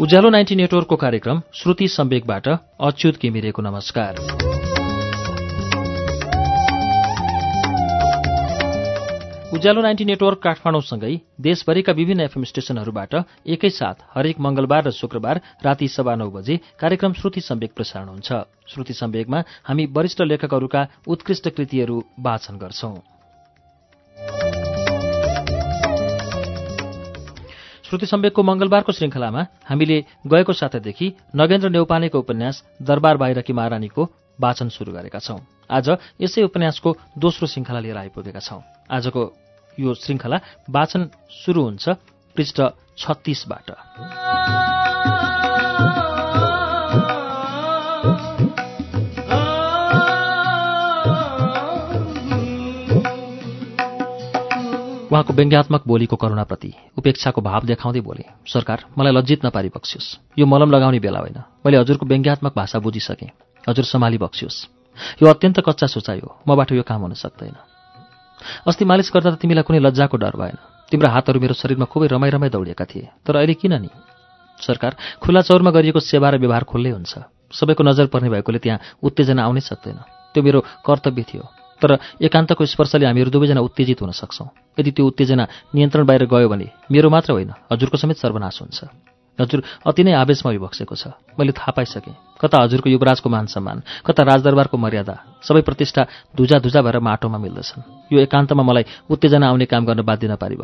उज्यालो ninety नेटवर्कको कार्यक्रम श्रुति सम्वेकबाट अच्युत किमिरेको नमस्कार। उज्यालो नाइन्टी नेटवर्क काठमाडौँसँगै देशभरिका विभिन्न एफएम स्टेशनहरूबाट एकैसाथ हरेक मंगलबार र शुक्रबार राति सवा नौ बजे कार्यक्रम श्रुति सम्वेक प्रसारण हुन्छ। श्रुति सम्वेकमा हामी वरिष्ठ लेखकहरूका उत्कृष्ट कृतिहरू वाचन गर्छौं। श्रुति सम्वेकको मंगलबारको श्रृङ्खलामा हामीले गएको सातादेखि नगेन्द्र नेौपानेको उपन्यास दरबार बाहिरकी महारानीको वाचन शुरू गरेका छौं। आज यसै उपन्यासको दोस्रो श्रृङ्खला लिएर आइपुगेका छौं। आजको यो श्रृङ्खला वाचन शुरू हुन्छ पृष्ठ छत्तीसबाट। उहाँको व्यङ्ग्यात्मक बोलीको करुणाप्रति उपेक्षाको भाव देखाउँदै बोले सरकार मलाई लज्जित नपारी बक्सियोस्। यो मलम लगाउने बेला होइन। मैले हजुरको व्यङ्ग्यात्मक भाषा बुझिसकेँ। हजुर सम्हाली बक्सियोस्। यो अत्यन्त कच्चा सोचाइ हो। मबाट यो काम हुन सक्दैन। अस्ति मालिस गर्दा त तिमीलाई कुनै लज्जाको डर भएन। तिम्रो हातहरू मेरो शरीरमा खुबै रमाइ रमाइ दौडिएका थिए। तर अहिले किन नि? सरकार खुल्ला चौरमा गरिएको सेवा र व्यवहार खुल्लै हुन्छ। सबैको नजर पर्ने भएकोले त्यहाँ उत्तेजना आउनै सक्दैन। त्यो मेरो कर्तव्य थियो। तर एकान्तको स्पर्शले हामीहरू दुवैजना उत्तेजित हुन सक्छौँ। यदि त्यो उत्तेजना नियन्त्रण बाहिर गयो भने मेरो मात्र होइन हजुरको समेत सर्वनाश हुन्छ। हजुर अति नै आवेशमा विभक्सेको छ। मैले थाहा पाइसकेँ। कता हजुरको युवराजको मान सम्मान कता राजदरबारको मर्यादा सबै प्रतिष्ठा धुजा धुजा भएर माटोमा मिल्दछन्। यो एकान्तमा मलाई उत्तेजना आउने काम गर्न बाध्य नपारी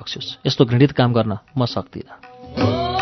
यस्तो घृणित काम गर्न म सक्दिनँ।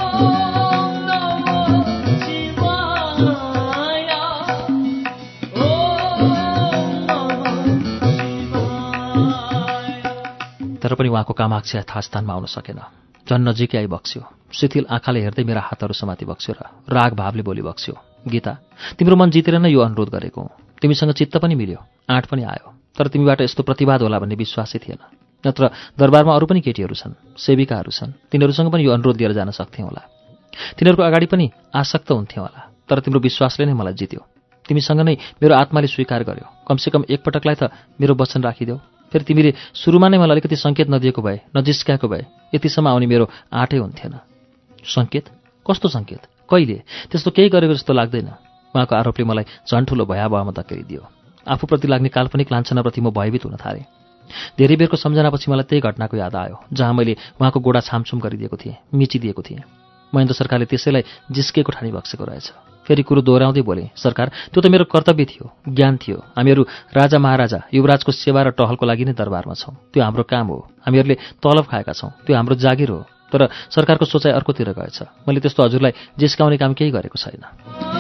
तर पनि उहाँको कामाक्ष यथास्थानमा आउन सकेन। झन् नजिकै आई बक्स्यो शिथिल आँखाले हेर्दै मेरा हातहरू समाति बक्स्यो र राग भावले बोली बक्स्यो गीता तिम्रो मन जितेर नै यो अनुरोध गरेको तिमीसँग चित्त पनि मिल्यो आँट पनि आयो। तर तिमीबाट यस्तो प्रतिवाद होला भन्ने विश्वासै थिएन। नत्र दरबारमा अरू पनि केटीहरू छन् सेविकाहरू छन्। तिनीहरूसँग पनि यो अनुरोध लिएर जान सक्थेँ होला। तिनीहरूको अगाडि पनि आसक्त हुन्थ्यौँ होला। तर तिम्रो विश्वासले नै मलाई जित्यो। तिमीसँग नै मेरो आत्माले स्वीकार गर्यो। कमसेकम एकपटकलाई त मेरो वचन राखिदेऊ। फेरि तिमीले सुरुमा नै मलाई अलिकति सङ्केत नदिएको भए नजिस्क्याएको भए यतिसम्म आउने मेरो आँटै हुन्थेन। सङ्केत? कस्तो सङ्केत? कहिले? त्यस्तो केही गरेको जस्तो लाग्दैन। उहाँको आरोपले मलाई झन् ठुलो भयावहमा धकेलिदियो। आफूप्रति लाग्ने काल्पनिक लान्छनाप्रति म भयभीत हुन थालेँ। धेरै बेरको सम्झनापछि मलाई त्यही घटनाको याद आयो जहाँ मैले उहाँको गोडा छामछुम गरिदिएको थिएँ मिचिदिएको थिएँ। महेन्द्र सरकारले त्यसैलाई जिस्केको ठानी बक्सेको रहेछ। फेरि कुरो दोहोऱ्याउँदै बोले सरकार त्यो त मेरो कर्तव्य थियो ज्ञान थियो। हामीहरू राजा महाराजा युवराजको सेवा र टहलको लागि नै दरबारमा छौँ। त्यो हाम्रो काम हो। हामीहरूले तलब खाएका छौँ। त्यो हाम्रो जागिर हो। तर सरकारको सोचाइ अर्कोतिर गएछ। मैले त्यस्तो हजुरलाई जिस्काउने काम केही गरेको छैन।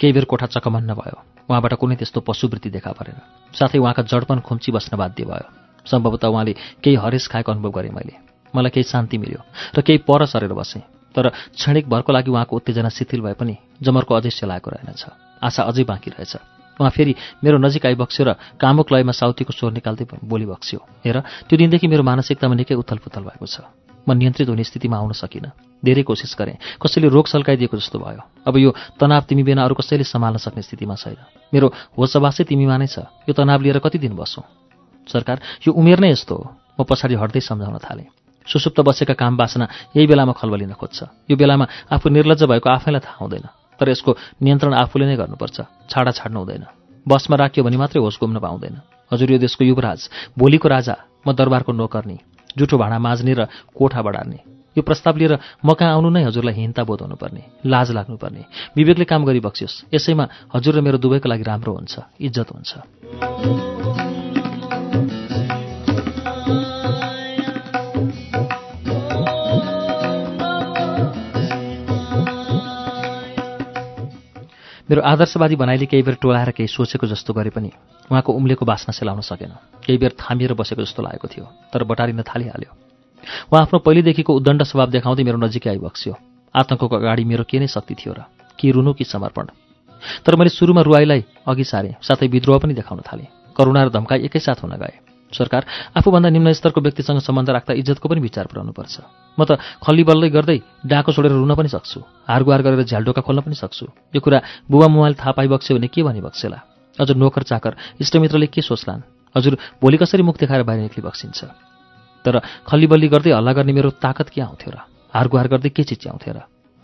केही बेर कोठा चकमन्न भयो। उहाँबाट कुनै त्यस्तो पशुवृत्ति देखा परेन। साथै उहाँका जडपन खुम्ची बस्न बाध्य भयो। सम्भवतः उहाँले केही हरेस खाएको अनुभव गरेँ मैले। मलाई केही शान्ति मिल्यो र केही पर सरेर बसेँ। तर क्षणिक भरको लागि उहाँको उत्तेजना शिथिल भए पनि जमरको अझै सेलाएको रहेनछ। आशा अझै बाँकी रहेछ। उहाँ फेरि मेरो नजिक आइबक्स्यो र कामुक लयमा साउथीको स्वर निकाल्दै बोली बक्स्यो। हेर त्यो दिनदेखि मेरो मानसिकतामा निकै उथलपुथल भएको छ। म नियन्त्रित हुने स्थितिमा आउन सकिनँ। धेरै कोसिस गरेँ। कसैले रोग सल्काइदिएको जस्तो भयो। अब यो तनाव तिमी बिना अरू कसैले सम्हाल्न सक्ने स्थितिमा छैन। मेरो होसबासै तिमीमा नै छ। यो तनाव लिएर कति दिन बसौँ? सरकार यो उमेर नै यस्तो हो। म पछाडि हट्दै सम्झाउन थालेँ। सुसुप्त बसेका काम बासना यही बेलामा खलबलिन खोज्छ। यो बेलामा आफू निर्लज भएको आफैलाई थाहा हुँदैन। तर यसको नियन्त्रण आफूले नै गर्नुपर्छ। छाडा छाड्नु हुँदैन। बसमा राखियो भने मात्रै होस घुम्न पाउँदैन। हजुर यो देशको युवराज भोलिको राजा म दरबारको नोकर्नी। जुठो भाँडा माझ्ने र कोठा बढार्ने? यो प्रस्ताव लिएर म कहाँ आउनु नै हजुरलाई हिंता बोध हुनुपर्ने लाज लाग्नुपर्ने विवेकले काम गरी बक्सियोस् यसैमा हजुर र मेरो दुवैको लागि राम्रो हुन्छ इज्जत हुन्छ। मेरो आदर्शवादी भनाइले केही बेर टोलाएर केही सोचेको जस्तो गरे पनि उहाँको उम्लेको बास्ना सेलाउन सकेन। केही बेर थामिएर बसेको जस्तो लागेको थियो तर बटारिन थालिहाल्यो। उहाँ आफ्नो पहिलेदेखिको उद्दण्ड स्वभाव देखाउँदै मेरो नजिकै आइबक्स्यो। आतङ्कको अगाडि मेरो के नै शक्ति थियो र कि रुनु कि समर्पण। तर मैले सुरुमा रुवाईलाई अघि सारेँ साथै विद्रोह पनि देखाउन थालेँ। करुणा र धम्काई एकैसाथ हुन गए। सरकार आफूभन्दा निम्न स्तरको व्यक्तिसँग सम्बन्ध राख्दा इज्जतको पनि विचार पुऱ्याउनुपर्छ म त खल्ली बल्लै गर्दै डाको छोडेर रुन पनि सक्छु हारगुहार गरेर झ्यालडोका खोल्न पनि सक्छु। यो कुरा बुबा मोबाइल थाहा पाइबक्स्यो भने के भनी बक्सेला? अझ नोकर चाकर इष्टमित्रले के सोच्लान्? हजुर भोलि कसरी मुख देखाएर बाहिर निक्ली बक्सिन्छ? तर खल्ली बल्ली गर्दै हल्ला गर्ने मेरो ताकत के आउँथ्यो र? हारगुहार गर्दै के चिच्याउँथ्यो र?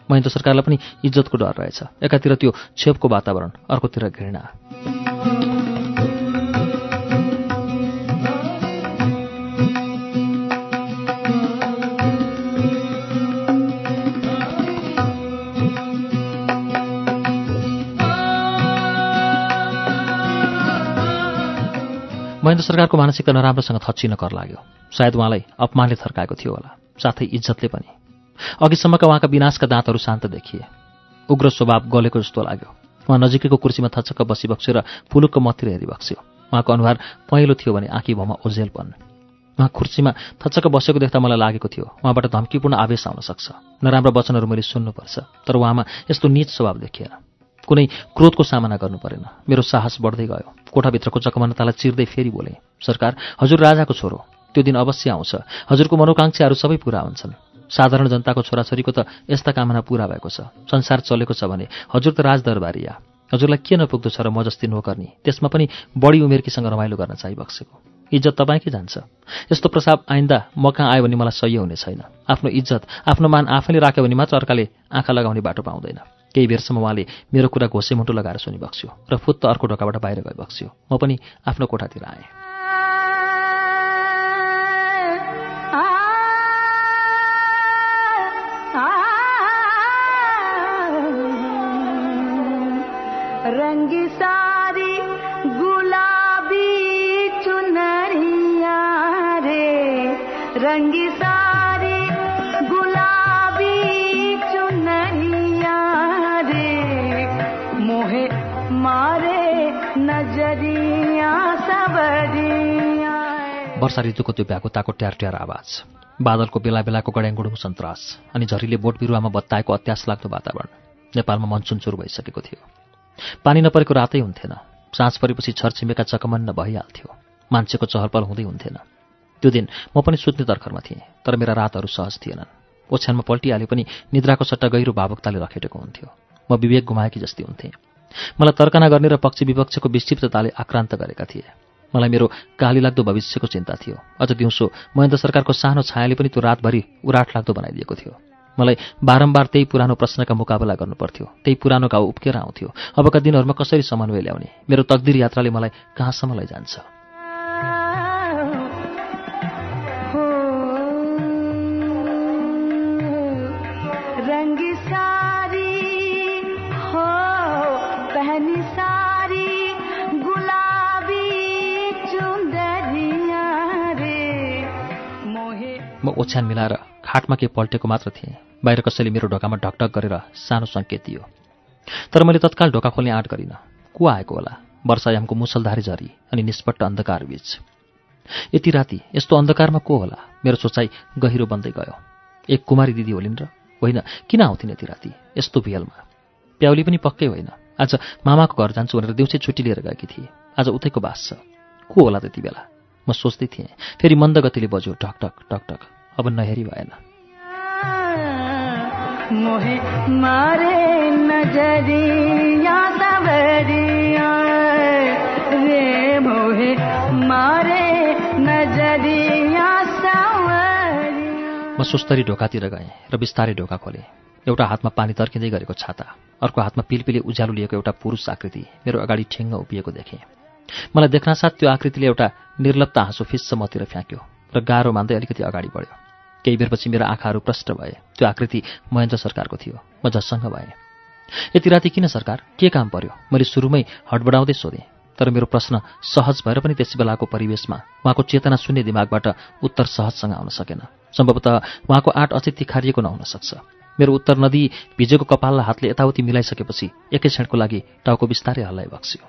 महेन्द्र सरकारलाई पनि इज्जतको डर रहेछ। एकातिर त्यो छेपको वातावरण अर्कोतिर घृणा। महेन्द्र सरकारको मानसिकता नराम्रोसँग थच्चिन कर लाग्यो। सायद उहाँलाई अपमानले थर्काएको थियो होला। साथै इज्जतले पनि। अघिसम्मका उहाँका विनाशका दाँतहरू शान्त देखिए। उग्र स्वभाव गलेको जस्तो लाग्यो। उहाँ नजिकैको कुर्सीमा थचक्क बसिबक्स्यो र फुलुकको मतिर हेरिबक्स्यो। उहाँको अनुहार पहेँलो थियो भने आँखी भमा ओझेलपन। उहाँ कुर्सीमा थचक्क बसेको देख्दा मलाई लागेको थियो उहाँबाट धम्कीपूर्ण आवेश आउन सक्छ। नराम्रो वचनहरू मैले सुन्नुपर्छ तर उहाँमा यस्तो निज स्वभाव देखिएन। कुनै क्रोधको सामना गर्नु परेन। मेरो साहस बढ्दै गयो। कोठाभित्रको चकमनतालाई चिर्दै फेरि बोले सरकार हजुर राजाको छोरो त्यो दिन अवश्य आउँछ। हजुरको मनोकाङ्क्षाहरू सबै पुरा हुन्छन्। साधारण जनताको छोराछोरीको त यस्ता कामना पुरा भएको छ। संसार चलेको छ भने हजुर त राजदरबारिया हजुरलाई के नपुग्दो छ र म जस्तै नोकर्नी? त्यसमा पनि बढी उमेरकीसँग रमाइलो गर्न चाहिबक्सेको इज्जत तपाईँकै जान्छ? यस्तो प्रसाव आइन्दा म कहाँ आयो भने मलाई सही हुने छैन। आफ्नो इज्जत आफ्नो मान आफैले राख्यो भने मात्र अर्काले आँखा लगाउने बाटो पाउँदैन। केही बेरसम्म उहाँले मेरो कुरा घोसेमुटो लगाएर सुनिबक्स्यो र फुत्त अर्को ढोकाबाट बाहिर गइबक्स्यो। म पनि आफ्नो कोठातिर आएँ। वर्षा ऋतुको त्यो भ्याकुताको ट्यार ट्यार आवाज। बादलको बेला बेलाको गड्याङगुडुङ सन्तास अनि झरीले बोट बिरुवामा बत्ताएको अत्यास लाग्दो वातावरण नेपालमा मनसुन सुरु भइसकेको थियो। पानी नपरेको रातै हुन्थेन। साँझ परेपछि छरछिमेका चकमन्न भइहाल्थ्यो। मान्छेको चहलपहल हुँदै हुन्थेन। त्यो दिन म पनि सुत्ने तर्खरमा थिएँ तर मेरा रातहरू सहज थिएनन्। ओछ्यानमा पल्टिहाले पनि निद्राको सट्टा गहिरो भावुकताले रखेटेको हुन्थ्यो। म विवेक गुमाएकी जस्तै हुन्थेँ। मलाई तर्कना गर्ने र पक्ष विपक्षको विक्षिप्तताले आक्रान्त गरेका थिए। मलाई मेरो गाली लाग्दो भविष्यको चिन्ता थियो। अझ दिउँसो महेन्द्र सरकारको सानो छायाले पनि त्यो रातभरि उराट लाग्दो बनाइदिएको थियो। मलाई बारम्बार त्यही पुरानो प्रश्नका मुकाबला गर्नुपर्थ्यो। त्यही पुरानो घाउ उप्केर आउँथ्यो। अबका दिनहरूमा कसरी समन्वय ल्याउने? मेरो तकदिर यात्राले मलाई कहाँसम्म लैजान्छ? ओछ्यान मिलाएर खाटमा के पल्टेको मात्र थिएँ। बाहिर कसैले मेरो ढोकामा ढकढक गरेर सानो सङ्केत दियो। तर मैले तत्काल ढोका खोल्ने आँट गरिनँ। को आएको होला? वर्षायामको मुसलधारी झरी अनि निष्पट्ट अन्धकार बीच। यति राति यस्तो अन्धकारमा को होला? मेरो सोचाइ गहिरो बन्दै गयो। एक कुमारी दिदी होलिन् र होइन किन आउँथिन् यति राति? यस्तो भियलमा प्याउली पनि पक्कै होइन। आज मामाको घर जान्छु भनेर दिउँसै छुट्टी लिएर गएकी थिए। आज उतैको बास छ। को होला त्यति बेला? म सोच्दै थिएँ। फेरि मन्द गतिले बज्यो। टक टक अब नहेरी भएन। मारे म सुस्तरी ढोकातिर गएँ र बिस्तारै ढोका खोलेँ। एउटा हातमा पानी तर्किँदै गरेको छाता अर्को हातमा पिलपिले उज्यालो लिएको एउटा पुरुष आकृति मेरो अगाडि ठेङ्ग उभिएको देखेँ। मलाई देख्नासाथ त्यो आकृतिले एउटा निर्लप्त हाँसो फिस्स मतिर फ्याँक्यो र गाह्रो मान्दै अलिकति अगाडि बढ्यो। केही बेरपछि मेरो आँखाहरू प्रष्ट भए। त्यो आकृति महेन्द्र सरकारको थियो। म झस्सँग भएँ। यति राति किन सरकार? के काम पर्यो? मैले सुरुमै हडबडाउँदै सोधेँ। तर मेरो प्रश्न सहज भएर पनि त्यस बेलाको परिवेशमा उहाँको चेतना शून्य दिमागबाट उत्तर सहजसँग आउन सकेन। सम्भवतः उहाँको आँट अझै तिखारिएको नहुन सक्छ। मेरो उत्तर नदी भिजेको कपाललाई हातले यताउति मिलाइसकेपछि एकै क्षणको लागि टाउको बिस्तारै हल्लाइ बक्स्यो।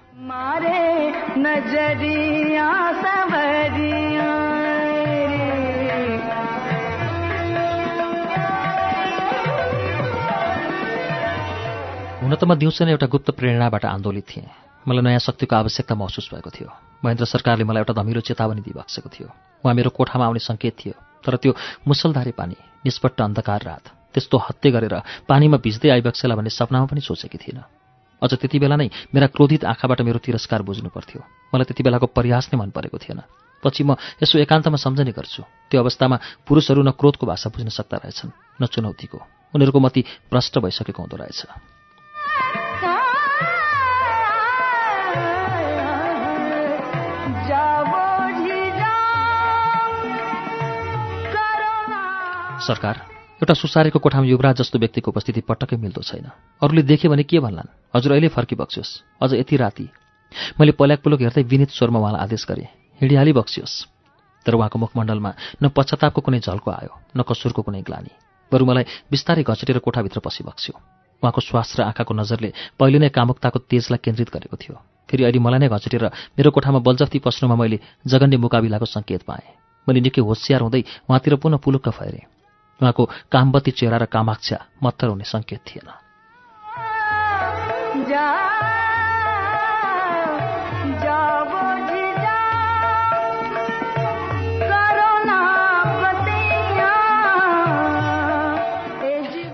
हुन त म दिउँसो नै एउटा गुप्त प्रेरणाबाट आन्दोलित थिएँ। मलाई नयाँ शक्तिको आवश्यकता महसुस भएको थियो। महेन्द्र सरकारले मलाई एउटा धमिलो चेतावनी दिइबक्सेको थियो। उहाँ मेरो कोठामा आउने सङ्केत थियो तर त्यो मुसलधारे पानी निष्पट्ट अन्धकार रात त्यस्तो हत्या गरेर पानीमा भिज्दै आइबक्सेला भन्ने सपनामा पनि सोचेकी थिइनँ। अझ त्यति बेला नै मेरा क्रोधित आँखाबाट मेरो तिरस्कार बुझ्नु पर्थ्यो। मलाई त्यति बेलाको प्रयास नै मन परेको थिएन। पछि म यसो एकान्तमा सम्झने गर्छु। त्यो अवस्थामा पुरुषहरू न क्रोधको भाषा बुझ्न सक्दा रहेछन् न चुनौतीको। उनीहरूको मती प्रष्ट भइसकेको हुँदो रहेछ। सरकार एउटा सुसारेको कोठामा युवराज जस्तो व्यक्तिको उपस्थिति पटक्कै मिल्दो छैन। अरूले देख्यो भने के भन्लान्? हजुर अहिले फर्किबक्सियोस्। अझ यति राति। मैले पल्याक पुलक हेर्दै विनित स्वरमा उहाँलाई आदेश गरेँ। हिँडिहाली बक्सियोस्। तर उहाँको मुखमण्डलमा न पश्चातापको कुनै झल्को आयो न कसुरको कुनै ग्लानी। बरु मलाई बिस्तारै घचेटेर कोठाभित्र पसिबक्स्यो। उहाँको श्वास र आँखाको नजरले पहिले नै कामुकताको तेजलाई केन्द्रित गरेको थियो। फेरि अहिले मलाई नै घचेटेर मेरो कोठामा बलजफ्ती पस्नुमा मैले जगन्य मुकाबिलाको सङ्केत पाएँ। मैले निकै होसियार हुँदै उहाँतिर पुनः पुलुक्क फैरेँ। उहाँको कामवती चेहरा र कामाक्षा मत्तर हुने सङ्केत थिएन।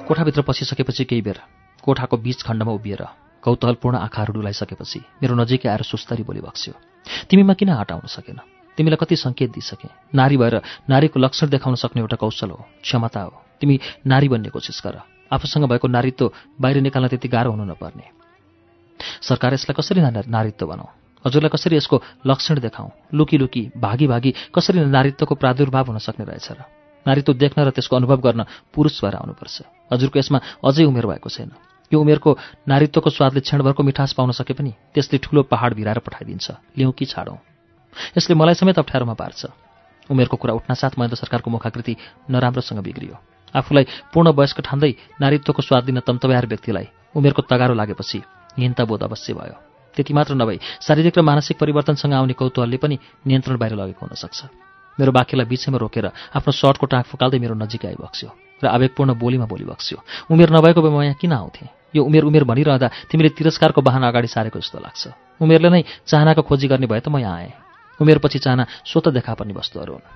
कोठाभित्र पसिसकेपछि केही बेर कोठाको बीच खण्डमा उभिएर कौतहलपूर्ण आँखाहरू डुलाइसकेपछि मेरो नजिकै आएर सुस्तरी बोली बक्स्यो तिमीमा किन हटाउन सकेन? तिमीलाई कति सङ्केत दिइसके। नारी भएर नारीको लक्षण देखाउन सक्ने एउटा कौशल हो क्षमता हो। तिमी नारी बन्ने कोसिस गर। आफूसँग भएको नारीत्व बाहिर निकाल्न त्यति गाह्रो हुनु नपर्ने। सरकार यसलाई कसरी नारीत्व बनाऊ हजुरलाई कसरी यसको लक्षण देखाउँ लुकी लुकी भागी भागी कसरी नारीत्वको प्रादुर्भाव हुन सक्ने रहेछ र? नारीत्व देख्न र त्यसको अनुभव गर्न पुरुष भएर आउनुपर्छ। हजुरको यसमा अझै उमेर भएको छैन। यो उमेरको नारीत्वको स्वादले क्षणभरको मिठास पाउन सके पनि त्यसले ठुलो पहाड भिराएर पठाइदिन्छ। लिउँ कि छाडौँ? यसले मलाई समेत अप्ठ्यारोमा पार्छ। उमेरको कुरा उठ्नासाथ महेन्द्र सरकारको मुखाकृति नराम्रोसँग बिग्रियो। आफूलाई पूर्ण वयस्क ठान्दै नारीत्वको स्वाद दिन तम्तब्याएर व्यक्तिलाई उमेरको तगारो लागेपछि हिंताबोध अवश्य भयो। त्यति मात्र नभई शारीरिक र मानसिक परिवर्तनसँग आउने कौतूहलले पनि नियन्त्रण बाहिर लगेको हुनसक्छ। मेरो बाख्यलाई बिचैमा रोकेर आफ्नो सर्टको टाँक फुकाल्दै मेरो नजिकै आइबक्स्यो र आवेगपूर्ण बोलीमा बोली बक्स्यो। उमेर नभएको भए म यहाँ किन आउँथेँ? यो उमेर उमेर भनिरहँदा तिमीले तिरस्कारको वाहन अगाडि सारेको जस्तो लाग्छ। उमेरले नै चाहनाको खोजी गर्ने भए त म यहाँ आएँ। उमेरपछि चाहना स्वत देखा पर्ने वस्तुहरू हुन्।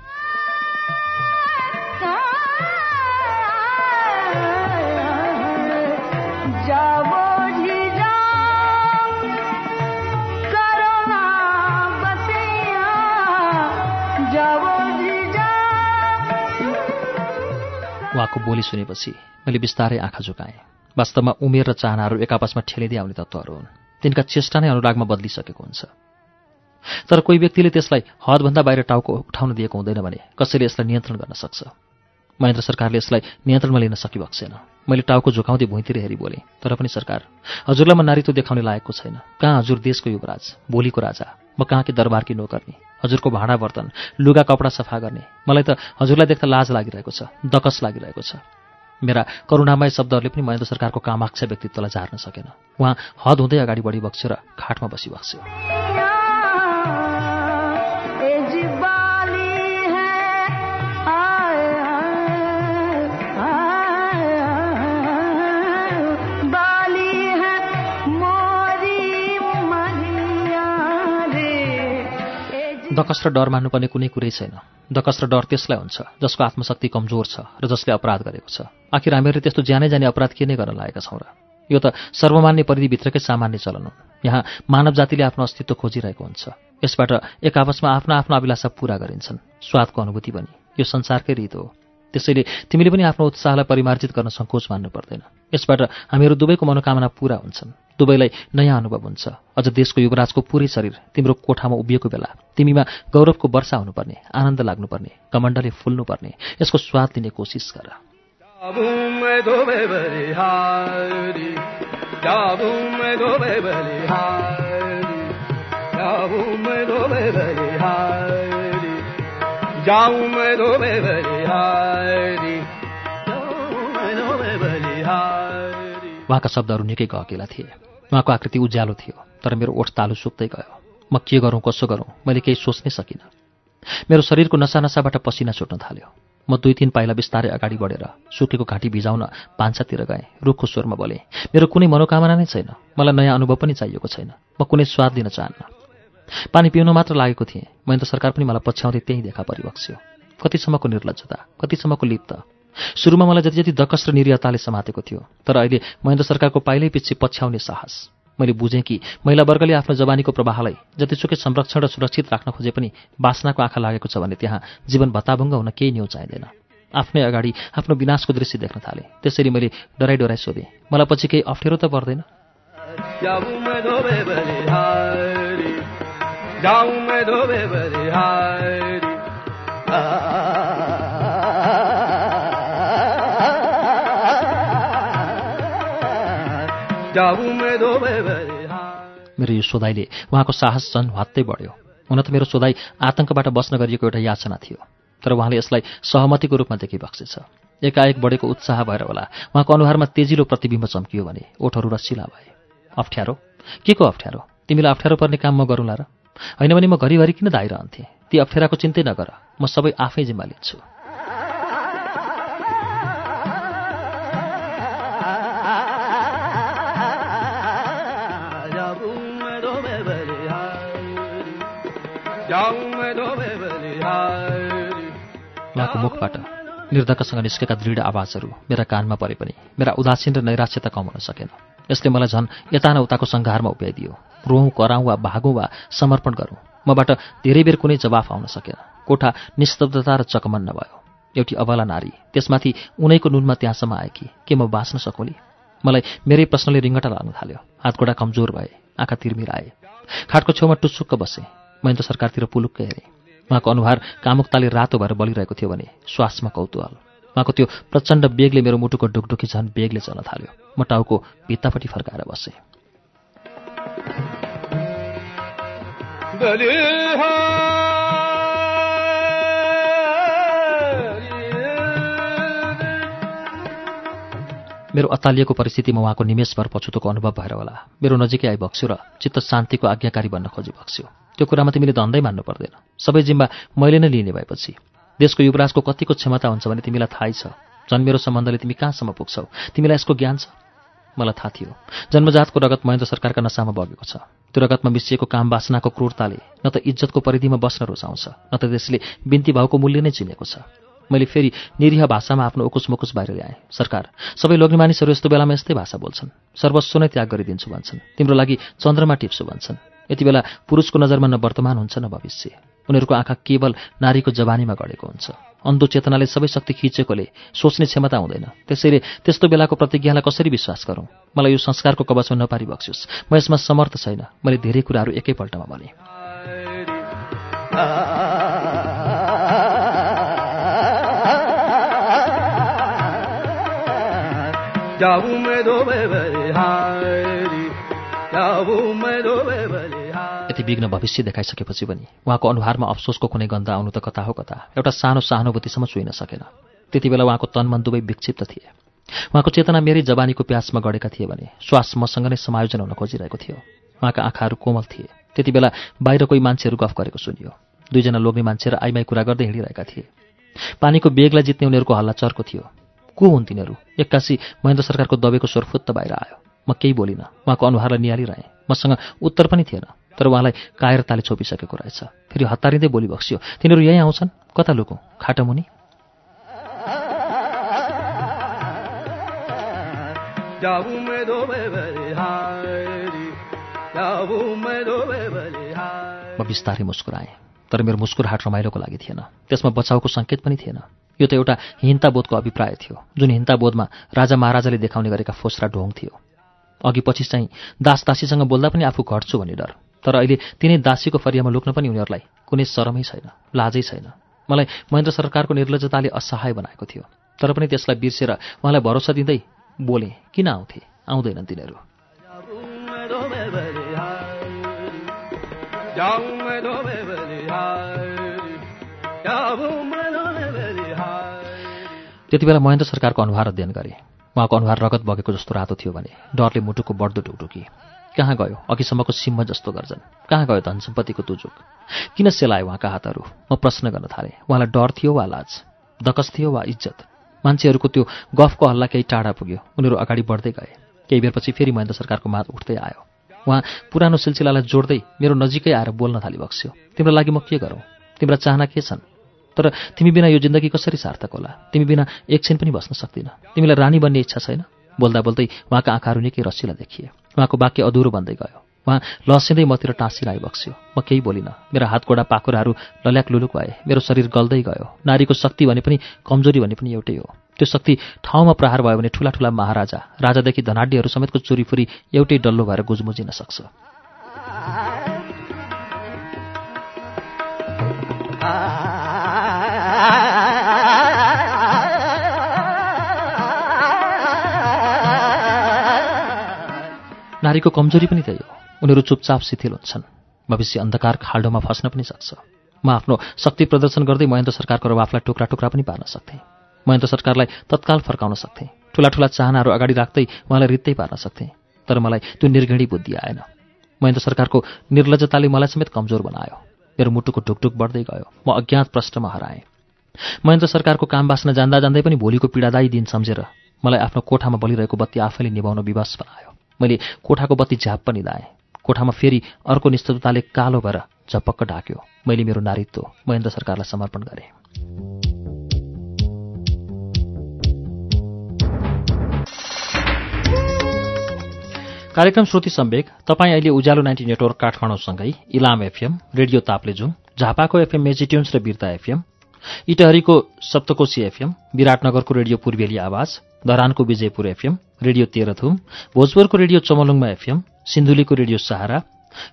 उहाँको बोली सुनेपछि मैले बिस्तारै आँखा झुकाएँ। वास्तवमा उमेर र चाहनाहरू एक आपसमा ठेलिँदै आउने तत्त्वहरू हुन्। तिनका चेष्टा नै अनुरागमा बदलिसकेको हुन्छ। तर कोही व्यक्तिले त्यसलाई हदभन्दा बाहिर टाउको उठाउन दिएको हुँदैन भने कसैले यसलाई नियन्त्रण गर्न सक्छ? महेन्द्र सरकारले यसलाई नियन्त्रणमा लिन सकिबक्सेन मैले टाउको झुकाउँदै भुइँतिर हेरी बोलेँ तर पनि सरकार हजुरलाई म नारीत्व देखाउने लायकको छैन। कहाँ हजुर देशको युवराज भोलिको राजा? म कहाँकी दरबारकी नोकर्ने? हजुरको भाँडा बर्तन लुगा कपडा सफा गर्ने? मलाई त हजुरलाई देख्दा लाज लागिरहेको छ दकस लागिरहेको छ। मेरा करुणामय शब्दहरूले पनि महेन्द्र सरकारको कामाक्षा व्यक्तित्वलाई झार्न सकेन। उहाँ हद हुँदै अगाडि बढी बक्स्यो र खाटमा बसिबक्स्यो दकस र डर मान्नुपर्ने कुनै कुरै छैन। दकस र डर त्यसलाई हुन्छ जसको आत्मशक्ति कमजोर छ र जसले अपराध गरेको छ। आखिर हामीहरूले त्यस्तो जानै जाने अपराध के नै गर्न लागेका छौँ र? यो त सर्वमान्य परिधिभित्रकै सामान्य चलन हुन् यहाँ मानव जातिले आफ्नो अस्तित्व खोजिरहेको हुन्छ। यसबाट एक आपसमा आफ्नो आफ्नो अभिलाषा पूरा गरिन्छन्। स्वादको अनुभूति पनि। यो संसारकै रीत हो। त्यसैले तिमीले पनि आफ्नो उत्साहलाई परिमार्जित गर्न सङ्कोच मान्नु पर्दैन यसबाट हामीहरू दुवैको मनोकामना पूरा हुन्छन्। दुवैलाई नयाँ अनुभव हुन्छ। अझ देशको युवराजको पुरै शरीर तिम्रो कोठामा उभिएको बेला तिमीमा गौरवको वर्षा हुनुपर्ने आनन्द लाग्नुपर्ने कमण्डले फुल्नुपर्ने यसको स्वाद लिने कोसिस गर। उहाँका शब्दहरू निकै गहकिला थिए। उहाँको आकृति उज्यालो थियो तर मेरो ओठ तालु सुक्दै गयो। म के गरौँ कसो गरौँ मैले केही सोच्नै सकिनँ। मेरो शरीरको नसा नसाबाट पसिना छुट्न थाल्यो। म दुई तिन पाइला बिस्तारै अगाडि बढेर सुकेको घाँटी भिजाउन पान्छातिर गएँ। रुखको स्वरमा बोले मेरो कुनै मनोकामना नै छैन। मलाई नयाँ अनुभव पनि चाहिएको छैन। म कुनै स्वाद दिन चाहन्न। पानी पिउन मात्र लागेको थिएँ। महेन्द्र सरकार पनि मलाई पछ्याउँदै त्यहीँ देखा परिबक्स्यो। कतिसम्मको निर्लजता कतिसम्मको लिप्त। सुरुमा मलाई जति जति दकस र निर्यताले समातेको थियो तर अहिले महेन्द्र सरकारको पाइलै पछि पछ्याउने साहस। मैले बुझेँ कि महिला वर्गले आफ्नो जवानीको प्रवाहलाई जतिसुकै संरक्षण र सुरक्षित राख्न खोजे पनि बासनाको आँखा लागेको छ भने त्यहाँ जीवन भत्ताभङ्ग हुन केही न्यू चाहिँदैन। आफ्नै अगाडि आफ्नो विनाशको दृश्य देख्न थालेँ। त्यसरी मैले डराइ डराइ सोधेँ मलाई पछि केही अप्ठ्यारो त पर्दैन? मेरो यो सोधाइले उहाँको साहस झन् हत्तै बढ्यो। हुन त मेरो सोधाइ आतङ्कबाट बस्न गरिएको एउटा याचना थियो तर उहाँले यसलाई सहमतिको रूपमा देखिबक्सेछ एकाएक बढेको उत्साह भएर होला। उहाँको अनुहारमा तेजिलो प्रतिबिम्ब चम्कियो भने ओठहरू रसिला भए। अप्ठ्यारो? के को अप्ठ्यारो? तिमीलाई अप्ठ्यारो पर्ने काम म गरौँला र? होइन भने म घरिघरि किन धाइरहन्थेँ ती अप्ठ्याराको चिन्तै नगर म सबै आफै जिम्मा लिन्छु उहाँको मुखबाट निर्धकसँग निस्केका दृढ आवाजहरू मेरा कानमा परे पनि मेरा उदासीन र नैराश्यता कम हुन सकेन। यसले मलाई झन् यता न उताको सङ्घारमा उभ्याइदियो। रोहौँ कराउँ वा भागौँ वा समर्पण गरौँ। मबाट धेरै बेर कुनै जवाफ आउन सकेन। कोठा निस्तब्धता र चकमन्न भयो एउटी अबला नारी त्यसमाथि उनैको नुनमा त्यहाँसम्म आएकी के म बाँच्न सकोली मलाई मेरै प्रश्नले रिङ्गटा लाग्न थाल्यो। हातगोडा कमजोर भए आँखा तिर्मिराए। खाटको छेउमा टुसुक्क बसे। मैले त सरकारतिर पुलुक्कै हेरेँ। उहाँको अनुहार कामुकताले रातो भएर बलिरहेको थियो भने श्वासमा कौतुहल। उहाँको त्यो प्रचण्ड बेगले मेरो मुटुको डुकडुकी झन् बेगले चल्न थाल्यो। म टाउको भित्तापट्टि फर्काएर बसेँ। मेरो अत्तालिएको परिस्थितिमा उहाँको निमेषभर पछुतोको अनुभव भएर होला। मेरो नजिकै आइबक्स्यो र चित्त शान्तिको आज्ञाकारी बन्न खोजिबक्स्यो। त्यो कुरामा तिमीले धन्दै मान्नु पर्दैन। सबै जिम्मा मैले नै लिने भएपछि। देशको युवराजको कतिको क्षमता हुन्छ भने तिमीलाई थाहै छ। झन् मेरो सम्बन्धले तिमी कहाँसम्म पुग्छौ? तिमीलाई यसको ज्ञान छ? मलाई थाहा थियो। जन्मजातको रगत महेन्द्र सरकारका नसामा बगेको छ। त्यो रगतमा मिसिएको काम बासनाको क्रूरताले न त इज्जतको परिधिमा बस्न रुचाउँछ न त त्यसले बिन्ती भावको मूल्य नै चिनेको छ। मैले फेरि निरीह भाषामा आफ्नो उकुस मुकुस बाहिर ल्याएँ। सरकार सबै लोग्ने मानिसहरू यस्तो बेलामा यस्तै भाषा बोल्छन्। सर्वस्व नै त्याग गरिदिन्छु भन्छन्। तिम्रो लागि चन्द्रमा टिप्छु भन्छन्। यति बेला पुरुषको नजरमा न वर्तमान हुन्छ न भविष्य। उनीहरूको आँखा केवल नारीको जवानीमा गढेको हुन्छ। अन्धो चेतनाले सबै शक्ति खिचेकोले सोच्ने क्षमता हुँदैन। त्यसैले त्यस्तो बेलाको प्रतिज्ञालाई कसरी विश्वास गरौँ? मलाई यो संस्कारको कवचमा नपारी बक्सियोस् म यसमा समर्थ छैन। मैले धेरै कुराहरू एकैपल्टमा भने। यति विघ्न भविष्य देखाइसकेपछि पनि उहाँको अनुहारमा अफसोसको कुनै गन्ध आउनु त कता हो कता? एउटा सानो सहानुभूतिसम्म चुइन सकेन। त्यति बेला उहाँको तनमन दुवै विक्षिप्त थिए। उहाँको चेतना मेरै जवानीको प्यासमा गढेका थिए भने श्वास मसँग नै समायोजन हुन खोजिरहेको थियो। उहाँका आँखाहरू कोमल थिए। त्यति बेला बाहिर कोही मान्छेहरू गफ गरेको सुनियो। दुईजना लोग्ने मान्छे र आइमाई कुरा गर्दै हिँडिरहेका थिए। पानीको बेगलाई जित्ने उनीहरूको हल्ला चर्को थियो। को हुन् तिनीहरू? एक्कासी महेन्द्र सरकारको दबेको स्वर फुत्त बाहिर आयो। म केही बोलिनँ। उहाँको अनुहारलाई निहालिरहेँ। मसँग उत्तर पनि थिएन। तर उहाँलाई कायरताले छोपिसकेको रहेछ। फेरि हतारिँदै बोली बक्सियो तिनीहरू यहीँ आउँछन्? कता लुकौँ? खाटोमुनि? म बिस्तारै मुस्कुराएँ तर मेरो मुस्कुराहट रमाइलोको लागि थिएन। त्यसमा बचाउको सङ्केत पनि थिएन। यो त एउटा हिंताबोधको अभिप्राय थियो जुन हिंताबोधमा राजा महाराजाले देखाउने गरेका फोस्रा ढोङ थियो। अघि पछि चाहिँ दास दासीसँग बोल्दा पनि आफू घट्छु भन्ने डर। तर अहिले तिनै दासीको फरियामा लुक्न पनि उनीहरूलाई कुनै शरमै छैन लाजै छैन। मलाई महेन्द्र सरकारको निर्लजताले असहाय बनाएको थियो। तर पनि त्यसलाई बिर्सेर उहाँलाई भरोसा दिँदै बोले किन आउँथे? आउँदैनन् तिनीहरू। त्यति बेला महेन्द्र सरकारको अनुहार अध्ययन गरे। उहाँको अनुहार रगत बगेको जस्तो रातो थियो भने डरले मुटुको बढ्दो ढुकढुकी कहाँ गयो? अघिसम्मको सिंह जस्तो गर्छन् कहाँ गयो धन सम्पत्तिको तुजुक किन सेलायो उहाँका हातहरू म प्रश्न गर्न थालेँ। उहाँलाई डर थियो वा लाज? दकस थियो वा इज्जत? मान्छेहरूको त्यो गफको हल्ला केही टाढा पुग्यो। उनीहरू अगाडि बढ्दै गए। केही बेरपछि फेरि महेन्द्र सरकारको मात उठ्दै आयो। उहाँ पुरानो सिलसिलालाई जोड्दै मेरो नजिकै आएर बोल्न थाली बक्स्यो तिम्रो लागि म के गरौँ? तिम्रा चाहना के छन्? तर तिमी बिना यो जिन्दगी कसरी सार्थक होला? तिमी बिना एकछिन पनि बस्न सक्दिन। तिमीलाई रानी बन्ने इच्छा छैन? बोल्दा बोल्दै उहाँका आँखाहरू निकै रसिला देखिए। उहाँको वाक्य अधुरो बन्दै गयो। उहाँ लसिँदै मतिर टाँसिर आइबक्स्यो म केही बोलिनँ। मेरा हातगोडा पाखुराहरू लल्याक लुलुक भए। मेरो शरीर गल्दै गयो। नारीको शक्ति भने पनि कमजोरी भने पनि एउटै हो। त्यो शक्ति ठाउँमा प्रहार भयो भने ठुला ठुला महाराजा राजादेखि धनाड्यहरू समेतको चोरीफुरी एउटै डल्लो भएर गुजमुजिन सक्छ। नारीको कमजोरी पनि त्यही हो। उनीहरू चुपचाप शिथिल हुन्छन्। भविष्य अन्धकार खाल्डोमा फस्न पनि सक्छ। म आफ्नो शक्ति प्रदर्शन गर्दै महेन्द्र सरकारको रवाफलाई टुक्रा टुक्रा पनि पार्न सक्थेँ। महेन्द्र सरकारलाई तत्काल फर्काउन सक्थेँ। ठुला ठुला चाहनाहरू अगाडि राख्दै उहाँलाई रित्तै पार्न सक्थेँ। तर मलाई त्यो निर्घणी बुद्धि आएन। महेन्द्र सरकारको निर्लजताले मलाई समेत कमजोर बनायो। मेरो मुटुको ढुकढुक बढ्दै गयो। म अज्ञात प्रश्नमा हराएँ। महेन्द्र सरकारको काम बाँच्न जान्दा जान्दै पनि भोलिको पीडादायी दिन सम्झेर मलाई आफ्नो कोठामा बलिरहेको बत्ती आफैले निभाउन विवश बनायो। मैले कोठाको बत्ती झ्याप पनि दाएँ कोठामा फेरि अर्को निष्ठताले कालो भएर झपक्क ढाक्यो। मैले मेरो नारीत्व महेन्द्र सरकारलाई समर्पण गरेँ। कार्यक्रम श्रुति सम्वेक तपाईँ अहिले उज्यालो नाइन्टी नेटवर्क काठमाडौँसँगै इलाम एफएम रेडियो ताप्लेजुङ झापाको एफएम मेजिट्युन्स र बिर्ता एफएम इटहरीको सप्तकोशी एफएम विराटनगरको रेडियो पूर्वेली आवाज धरानको विजयपुर एफएम रेडियो तेह्रथुम भोजपुरको रेडियो चमलुङमा एफएम सिन्धुलीको रेडियो सहारा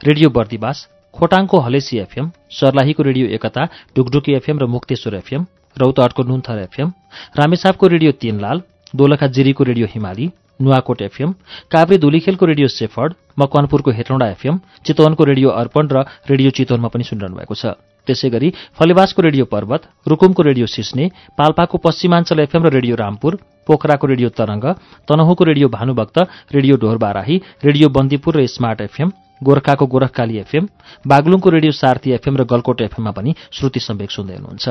रेडियो बर्दिवास खोटाङको हलेसी एफएम सर्लाहीको रेडियो एकता ढुकढुकी एफएम र मुक्तेश्वर एफएम रौतहटको नुन्थर एफएम रामेछापको रेडियो तीनलाल दोलखा जिरीको रेडियो हिमाली नुवाकोट एफएम काभ्रे धुलीखेलको रेडियो सेफर्ड मकवानपुरको हेटौँडा एफएम चितवनको रेडियो अर्पण र रेडियो चितवनमा पनि सुनिरहनु भएको छ। त्यसै गरी फलेवासको रेडियो पर्वत रुकुमको रेडियो सिस्ने पाल्पाको पश्चिमाञ्चल एफएम र रेडियो रामपुर पोखराको radio Tarang तनहुको radio Bhanubhakta radio Dhorbarahi radio Bandipur र स्मार्ट एफएम। गोर्खाको गोरखकाली एफएम बागलुङको रेडियो सार्थी एफएम र गलकोट एफएममा पनि श्रुति सम्वेक सुन्दै हुनुहुन्छ।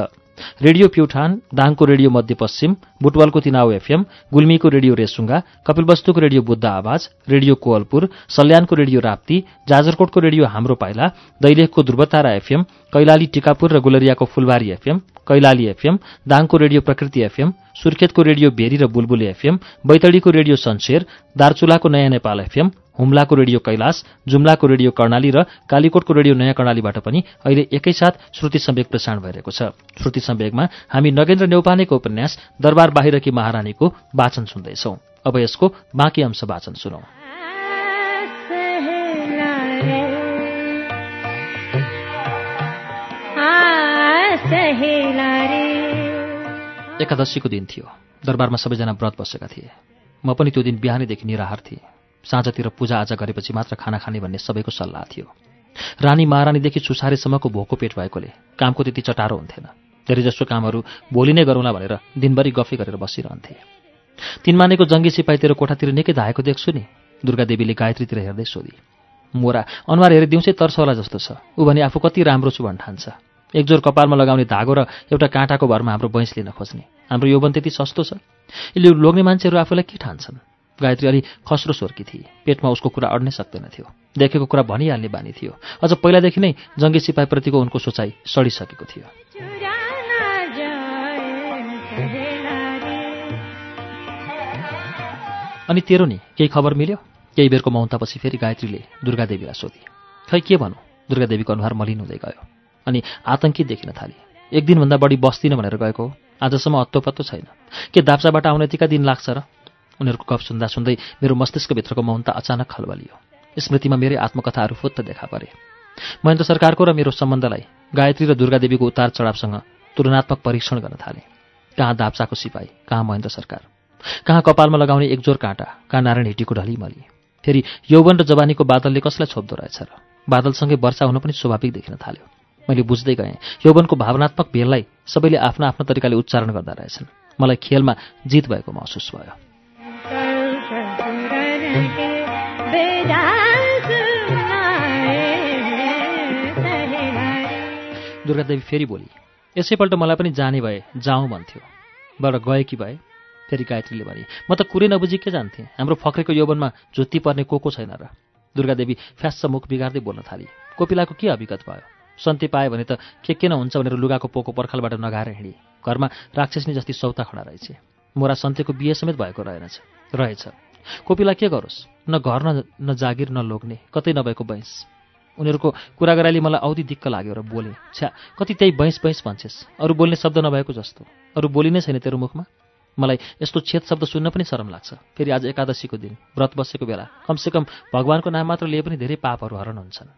रेडियो प्युठान दाङको रेडियो मध्यपश्चिम बुटवलको तिनाउ एफएम गुल्मीको रेडियो रेसुङ्गा कपिलवस्तुको रेडियो बुद्ध आवाज रेडियो कोवलपुर सल्यानको रेडियो राप्ती जाजरकोटको रेडियो हाम्रो पाइला दैलेखको ध्रुवतारा एफएम कैलाली टिकापुर र गुलरियाको फुलबारी एफएम कैलाली एफएम दाङको रेडियो प्रकृति एफएम सुर्खेतको रेडियो भेरी र बुलबुले एफएम बैतडीको रेडियो सन्सेर दार्चुलाको नयाँ नेपाल एफएम हुम्लाको रेडियो कैलाश जुम्लाको रेडियो कर्णाली र कालीकोटको रेडियो नयाँ कर्णालीबाट पनि अहिले एकैसाथ श्रुति सम्वेक प्रसारण भइरहेको छ। श्रुति सम्वेकमा हामी नगेन्द्र नेौपानेको उपन्यास दरबार बाहिरकी महारानीको वाचन सुन्दैछौ। अब यसको बाँकी अंश वाचन सुनौ। एकादशीको दिन थियो। दरबारमा सबैजना व्रत बसेका थिए। म पनि त्यो दिन बिहानैदेखि निराहार थिएँ। साँझतिर पूजाआजा गरेपछि मात्र खाना खाने भन्ने सबैको सल्लाह थियो। रानी महारानीदेखि सुसारेसम्मको भोको पेट भएकोले कामको त्यति चटारो हुन्थेन। धेरैजसो कामहरू भोलि नै गरौँला भनेर दिनभरि गफी गरेर बसिरहन्थे। तिनमानेको जङ्गी सिपाहीतिर कोठातिर निकै धाएको देख्छु नि दुर्गादेवीले गायत्रीतिर हेर्दै सोधी। मोरा अनुहार हेरे दिउँसै तर्सौला जस्तो छ। ऊ भने आफू कति राम्रो छु भन् ठान्छ एकजोर कपालमा लगाउने धागो र एउटा काँटाको भरमा हाम्रो बैंस लिन खोज्ने। हाम्रो यौवन त्यति सस्तो छ। यसले लोग्ने मान्छेहरू आफूलाई के ठान्छन्? गायत्री अलि खस्रो स्वर्की थिए। पेटमा उसको कुरा अड्नै सक्दैन थियो। देखेको कुरा भनिहाल्ने बानी थियो। अझ पहिलादेखि नै जङ्गी सिपाहीप्रतिको उनको सोचाइ सडिसकेको थियो। अनि तेरो नि केही खबर मिल्यो? केही बेरको मौनतापछि फेरि गायत्रीले दुर्गादेवीलाई सोधी। खै के भनौँ दुर्गादेवीको अनुहार मलिन हुँदै गयो। अनि आतङ्कित देखिन थाले। एक दिनभन्दा बढी बस्दिनँ भनेर गएको आजसम्म अत्तो छैन। के दाप्चाबाट आउने यतिका दिन लाग्छ र? उनीहरूको गफ सुन्दा सुन्दै मेरो मस्तिष्कभित्रको मौनता अचानक खलबलियो। स्मृतिमा मेरै आत्मकथाहरू फुत्त देखा परे। महेन्द्र सरकारको र मेरो सम्बन्धलाई गायत्री र दुर्गादेवीको उतार चढावसँग तुलनात्मक परीक्षण गर्न थाले। कहाँ दाप्चाको सिपाही कहाँ महेन्द्र सरकार? कहाँ कपालमा लगाउने एकजोर काँटा कहाँ नारायण हिटीको ढलिमली फेरि यौवन र जवानीको बादलले कसलाई छोप्दो रहेछ र? बादलसँगै वर्षा हुनु पनि स्वाभाविक देखिन थाल्यो। मैले बुझ्दै गएँ यौवनको भावनात्मक भेललाई सबैले आफ्ना आफ्ना तरिकाले उच्चारण गर्दा रहेछन्। मलाई खेलमा जित भएको महसुस भयो। दुर्गादेवी फेरि बोली यसैपल्ट मलाई पनि जाने भए जाउँ भन्थ्यो। बर गए कि भए फेरि गायत्रीले भने म त कुरै नबुझी के जान्थेँ? हाम्रो फक्रेको यौवनमा झुत्ती पर्ने को को छैन र। दुर्गादेवी फ्यास्स मुख बिगार्दै बोल्न थाली कोपिलाको के अभिगत भयो? सन्ती पायो भने त के के नहुन्छ भनेर लुगाको पोको पर्खालबाट नगाएर हिँडी घरमा राक्षसनी जस्ती सौता खडा रहेछ। मोरा सन्तेको बिहे समेत भएको रहेनछ रहेछ। कोपिला के गरोस्? न घर न न जागिर न कतै नभएको बैंस उनीहरूको कुरा गराइले मलाई औधी दिक्क लाग्यो र बोले छ्या कति त्यही बैंस बैंस भन्छेस्। अरू बोल्ने शब्द नभएको जस्तो। अरू बोली नै छैन तेरो मुखमा? मलाई यस्तो छेद शब्द सुन्न पनि शरम लाग्छ। फेरि आज एकादशीको दिन व्रत बसेको बेला। कमसेकम भगवान्को नाम मात्र लिए पनि धेरै पापहरू हरण हुन्छन्।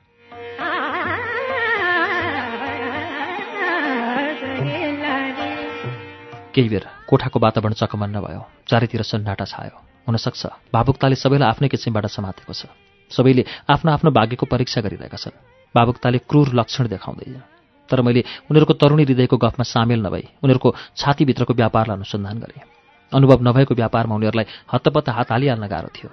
केही बेर कोठाको वातावरण चकमन्न भयो। चारैतिर सन्नाटा छायो। हुनसक्छ। भावुकताले सबैलाई आफ्नै किसिमबाट समातेको छ। सबैले आफ्नो आफ्नो भाग्यको परीक्षा गरिरहेका छन्। भावुकताले क्रूर लक्षण देखाउँदैन तर मैले उनीहरूको तरुणी हृदयको गफमा सामेल नभई उनीहरूको छातीभित्रको व्यापारलाई अनुसन्धान गरेँ। अनुभव नभएको व्यापारमा उनीहरूलाई हत्तपत्त हात हालिहाल्न गाह्रो थियो।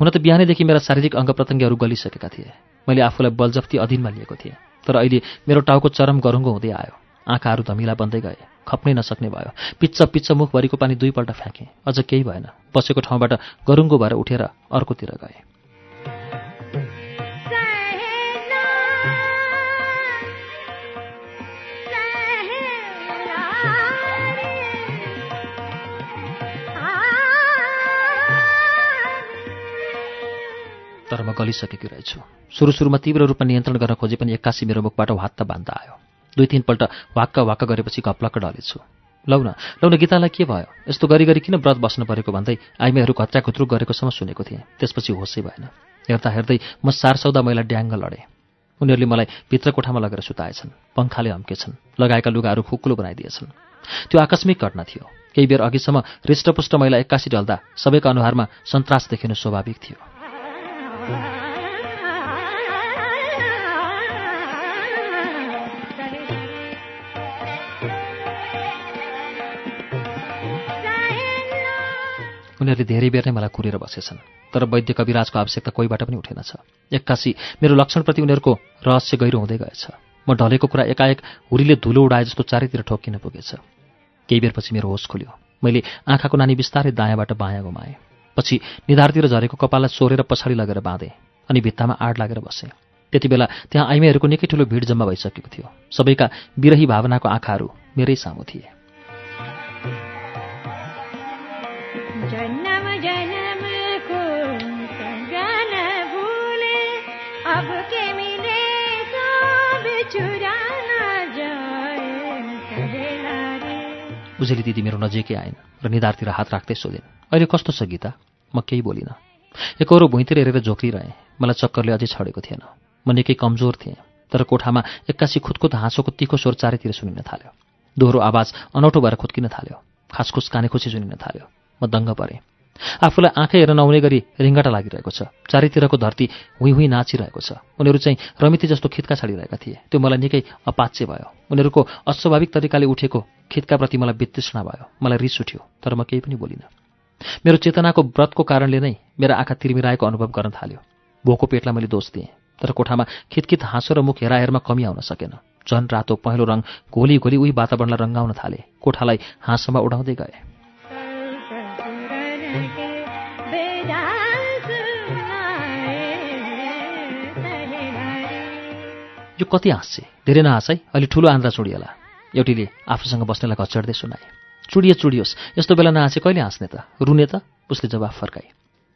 हुन त बिहानैदेखि मेरा शारीरिक अङ्ग प्रत्यङ्गहरू गलिसकेका थिए। मैले आफूलाई बलजफ्ती अधीनमा लिएको थिएँ। तर अहिले मेरो टाउको चरम गरुङ्गो हुँदै आयो। आँखाहरू धमिला बन्दै गए। खप्नै नसक्ने भयो। पिच्च पिच्च मुखभरिको पानी दुईपल्ट फ्याँकेँ। अझ केही भएन। बसेको ठाउँबाट गरुङ्गो भएर उठेर अर्कोतिर गएँ। तर म गलिसकेकी रहेछु। सुरु सुरुमा तीव्र रूपमा नियन्त्रण गर्न खोजे पनि एक्कासी मेरो मुखबाट हात बान्दा आयो। दुई तिनपल्ट वाक्क वाक्क गरेपछि घप्लक्क डलेछु। लौ न लौ न गीतालाई के भयो? यस्तो गरी गरी किन व्रत बस्नु परेको भन्दै आइमेहरू खत्रा गरेकोसम्म सुनेको थिएँ। त्यसपछि होसै भएन। हेर्दा हेर्दै म सारसौदा मैला ड्याङ्ग लडेँ। उनीहरूले मलाई भित्र कोठामा लगेर सुताएछन् पङ्खाले हम्केछन् लगाएका लुगाहरू खुकुलो बनाइदिएछन्। त्यो आकस्मिक घटना थियो। केही बेर अघिसम्म हृष्टपुष्ट मैला एक्कासी ढल्दा सबैको अनुहारमा सन्तास देखिनु स्वाभाविक थियो। उनीहरूले धेरै बेर नै मलाई कुरेर बसेछन् तर वैद्य कविराजको आवश्यकता कोहीबाट पनि उठेनछ एक्कासी मेरो लक्षणप्रति उनीहरूको रहस्य गहिरो हुँदै गएछ। म ढलेको कुरा एकाएक हुरीले धुलो उडाए जस्तो चारैतिर ठोक्किन पुगेछ। केही बेरपछि मेरो होस खुल्यो। मैले आँखाको नानी बिस्तारै दायाँबाट बायाँ गुमाएँ। पछि निधारतिर झरेको कपाललाई सोरेर पछाडि लगेर बाँधेँ अनि भित्तामा आड लागेर बसेँ। त्यति बेला त्यहाँ आइमेहरूको निकै ठुलो भिड जम्मा भइसकेको थियो। सबैका बिरही भावनाको आँखाहरू मेरै सामु थिए। उजेली दिदी मेरो नजिकै आइन् र निधारतिर हात राख्दै सोधिन् अहिले कस्तो छ गीता? म केही बोलिनँ। एकौरो भुइँतिर हेरेर झोक्रिरहेँ मलाई चक्करले अझै छडेको थिएन। म निकै कमजोर थिएँ तर कोठामा एक्कासी खुदकुद हाँसोको तिखो स्वर चारैतिर सुनिन थाल्यो। दोहोरो आवाज अनौठो भएर खुत्किन थाल्यो। खासखुस काने खुसी सुनिन थाल्यो। म दङ्ग परेँ। आफूलाई आँखै हेर नहुने गरी रिङ्गटा लागिरहेको छ। चारैतिरको धरती हुँ हुँ नाचिरहेको छ। उनीहरू चाहिँ रमिती जस्तो खित्का छाडिरहेका थिए। त्यो मलाई निकै अपाच्य भयो। उनीहरूको अस्वाभाविक तरिकाले उठेको खित्काप्रति मलाई वितृष्णा भयो। मलाई रिस उठ्यो तर म केही पनि बोलिनँ। मेरो चेतनाको व्रतको कारणले नै मेरा आँखा तिर्मिराएको अनुभव गर्न थाल्यो। भोको पेटलाई मैले दोष दिएँ तर कोठामा खितखित हाँसो र मुख हेराहेरमा कमी आउन सकेन। झन् रातो पहेँलो रङ घोली घोली उही वातावरणलाई रङ्गाउन थाले। कोठालाई हाँसोमा उडाउँदै गए। यो कति हाँस्छे धेरै नहाँस है? अहिले ठुलो आन्द्रा चुडिएला एउटीले आफूसँग बस्नेलाई घचड्दै सुनाए। चुडिए चुडियोस् यस्तो बेला नहाँसे कहिले हाँस्ने त? रुने त? उसले जवाफ फर्काए।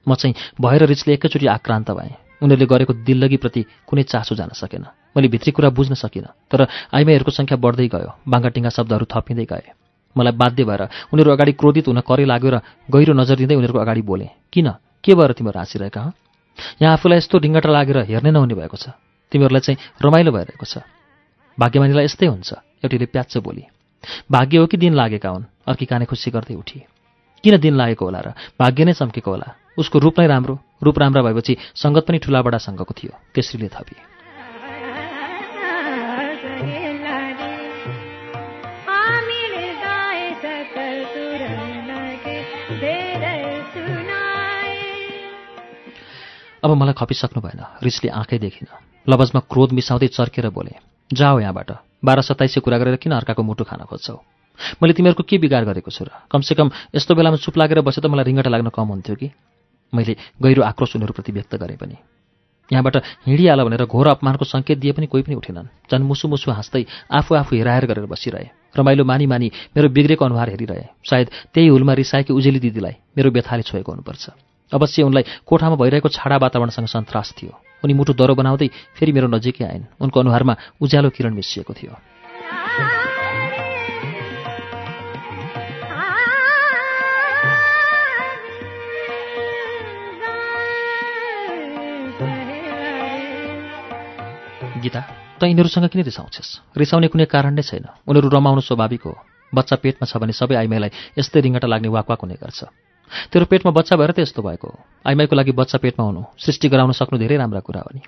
म चाहिँ भएर रिचले एकैचोटि आक्रान्त भएँ। उनीहरूले गरेको दिल्लगीप्रति कुनै चासो जान सकेन। मैले भित्री कुरा बुझ्न सकिनँ तर आइमाईहरूको सङ्ख्या बढ्दै गयो। बाङ्गाटिङ्गा शब्दहरू थपिँदै गए। मलाई बाध्य भएर उनीहरू अगाडि क्रोधित हुन करै लाग्यो र गहिरो नजर दिँदै उनीहरूको अगाडि बोले किन? के भएर तिमीहरू हाँसिरहेका हँ? यहाँ आफूलाई यस्तो ढिङ्गटा लागेर हेर्नै नहुने भएको छ। तिमीहरूलाई चाहिँ रमाइलो भइरहेको छ। भाग्यमानीलाई यस्तै हुन्छ। एउटीले प्याच्च बोली भाग्य हो कि दिन लागेका हुन्? अर्की काने खुसी गर्दै उठी। किन दिन लागेको होला र? भाग्य नै चम्केको होला। उसको रूप नै राम्रो। रूप राम्रो भएपछि सङ्गत पनि ठुलाबडासँगको थियो केसरीले थपी। अब मलाई खपिसक्नु भएन। रिसले आँखै देखिन। लबजमा क्रोध मिसाउँदै चर्केर बोले जाओ यहाँबाट। बाह्र सत्ताइसै कुरा गरेर किन अर्काको मुटु खान खोज्छौ? मैले तिमीहरूको के बिगार गरेको छु र? कमसेकम यस्तो बेलामा चुप लागेर बसे त मलाई रिङ्गटा लाग्न कम हुन्थ्यो कि? मैले गहिरो आक्रोश उनीहरूप्रति व्यक्त गरेँ पनि। यहाँबाट हिँडिहाल भनेर घोर अपमानको सङ्केत दिए पनि कोही पनि उठेनन्। झन् मुसु मुसु हाँस्दै आफू आफू हेराएर गरेर बसिरहे। रमाइलो मानी मानी मेरो बिग्रेको अनुहार हेरिरहे। सायद त्यही हुलमा रिसाएकी उजेली दिदीलाई मेरो व्यथाले छोएको हुनुपर्छ। अवश्य उनलाई कोठामा भइरहेको छाडा वातावरणसँग सन्तास थियो। उनी मुटु दरो बनाउँदै फेरि मेरो नजिकै आइन्। उनको अनुहारमा उज्यालो किरण मिसिएको थियो। गीता त यिनीहरूसँग किन रिसाउँछस्? रिसाउने कुनै कारण नै छैन। उनीहरू रमाउनु स्वाभाविक हो। बच्चा पेटमा छ भने सबै आइमाईलाई यस्तै रिङ्गटा लाग्ने वाकवाक हुने गर्छ। तेरो पेटमा बच्चा भएर त यस्तो भएको आइमाईको लागि बच्चा पेटमा हुनु सृष्टि गराउन सक्नु धेरै राम्रा कुरा हो नि।